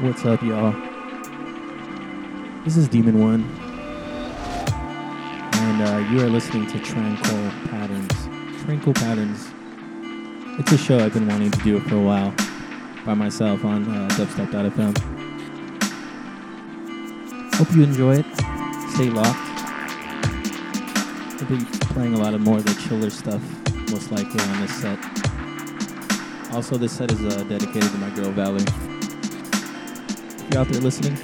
What's up, y'all? This is Demon One, and uh, you are listening to Tranquil Patterns. Tranquil Patterns. It's a show I've been wanting to do for a while by myself on uh, dubstep.fm. Hope you enjoy it. Stay locked. I'll be playing a lot of more of the chiller stuff, most likely on this set. Also, this set is uh, dedicated to my girl Valerie. You're out there listening,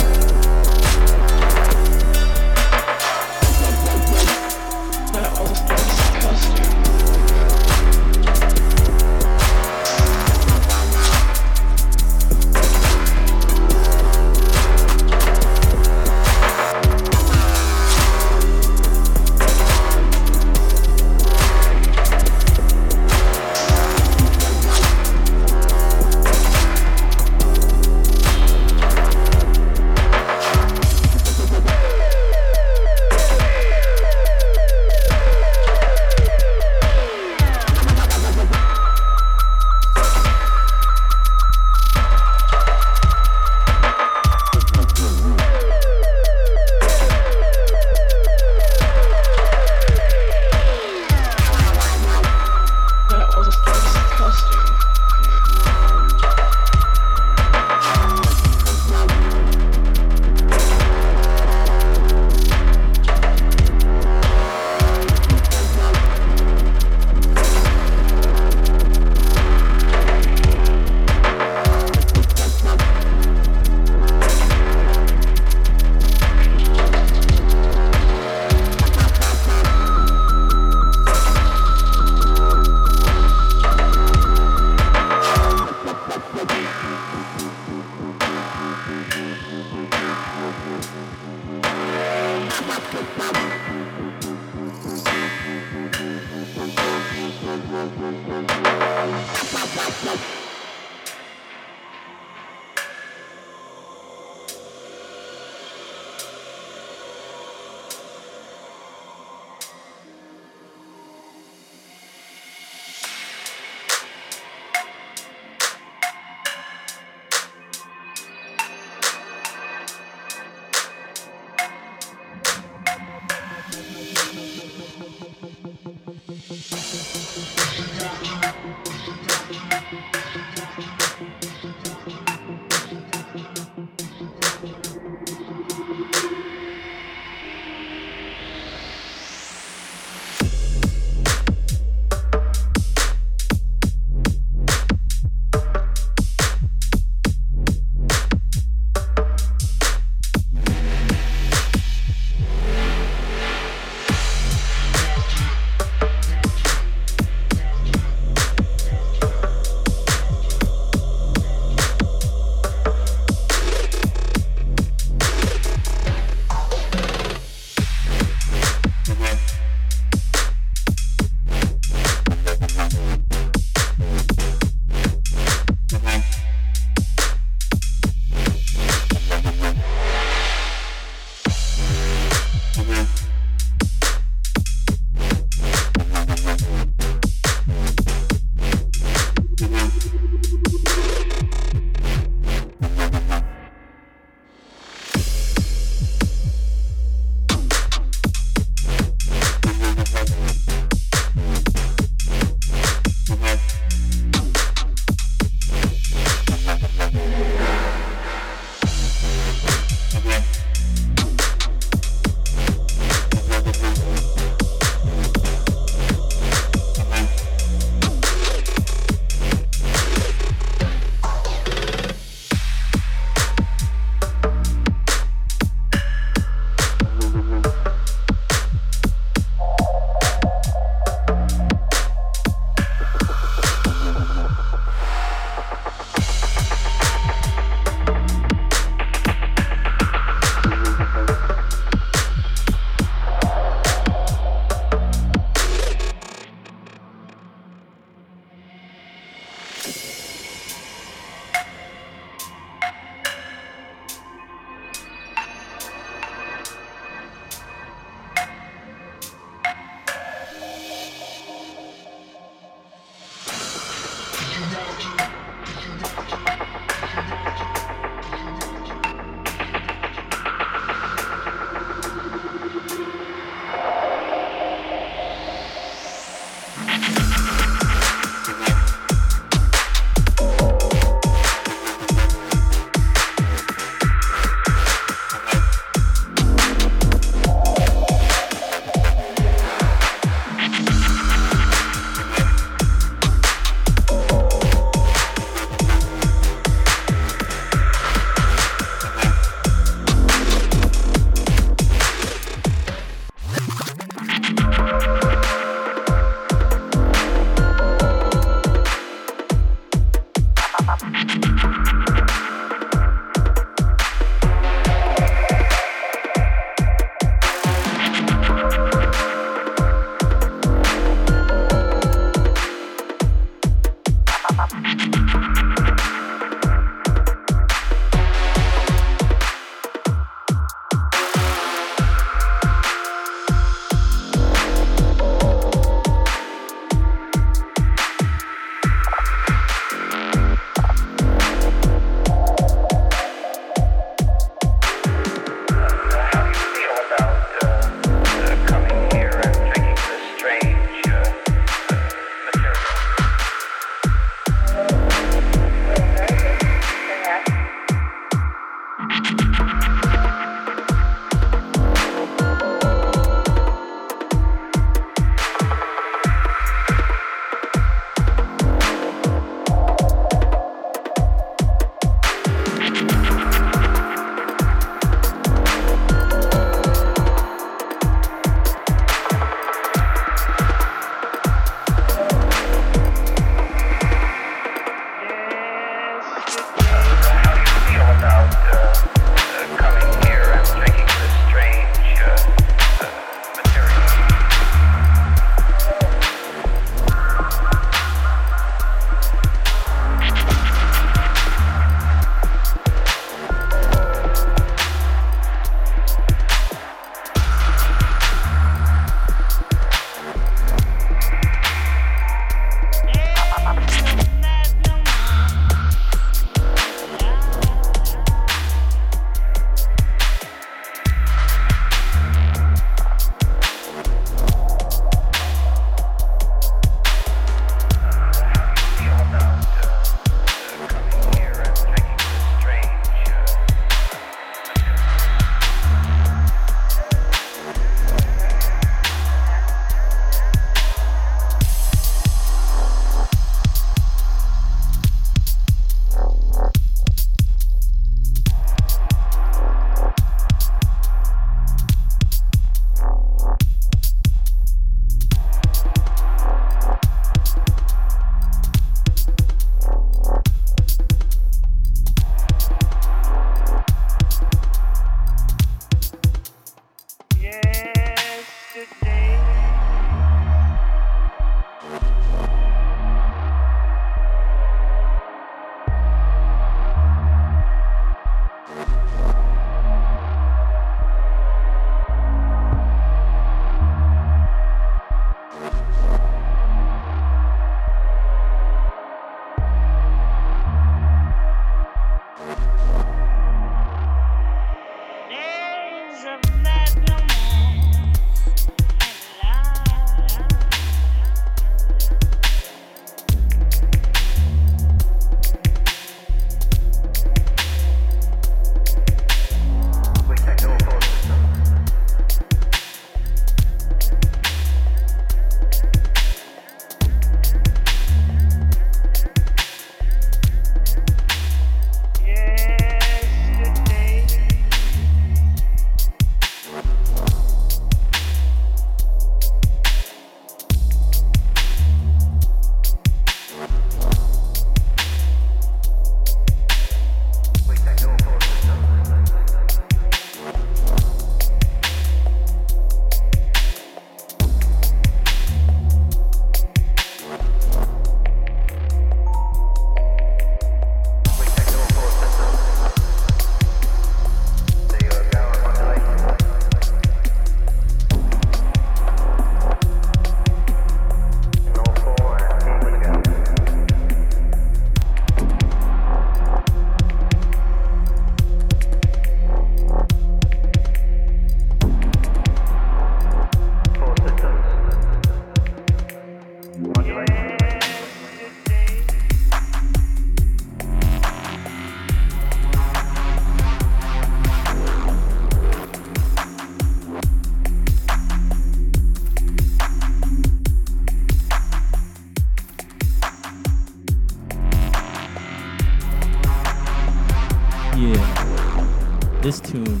this tune,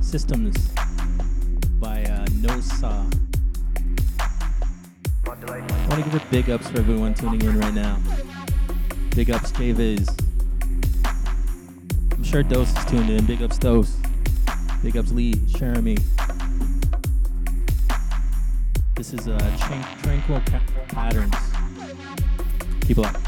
Systems by uh, No Saw. I want to give a big ups for everyone tuning in right now. Big ups, J Viz. I'm sure Dose is tuned in. Big ups, Dose. Big ups, Lee, Jeremy. This is uh, Tran- Tranquil Patterns. Keep it up.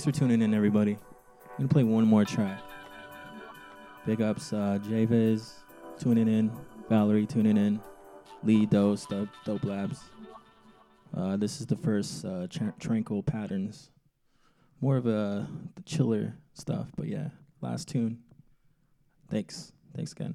Thanks for tuning in, everybody. I'm gonna play one more track. Big ups, uh, Javis tuning in, Valerie tuning in, Lee Dose, Dope, Dope Labs. Uh, this is the first uh, tra- Tranquil Patterns. More of a chiller stuff, but yeah, last tune. Thanks. Thanks again.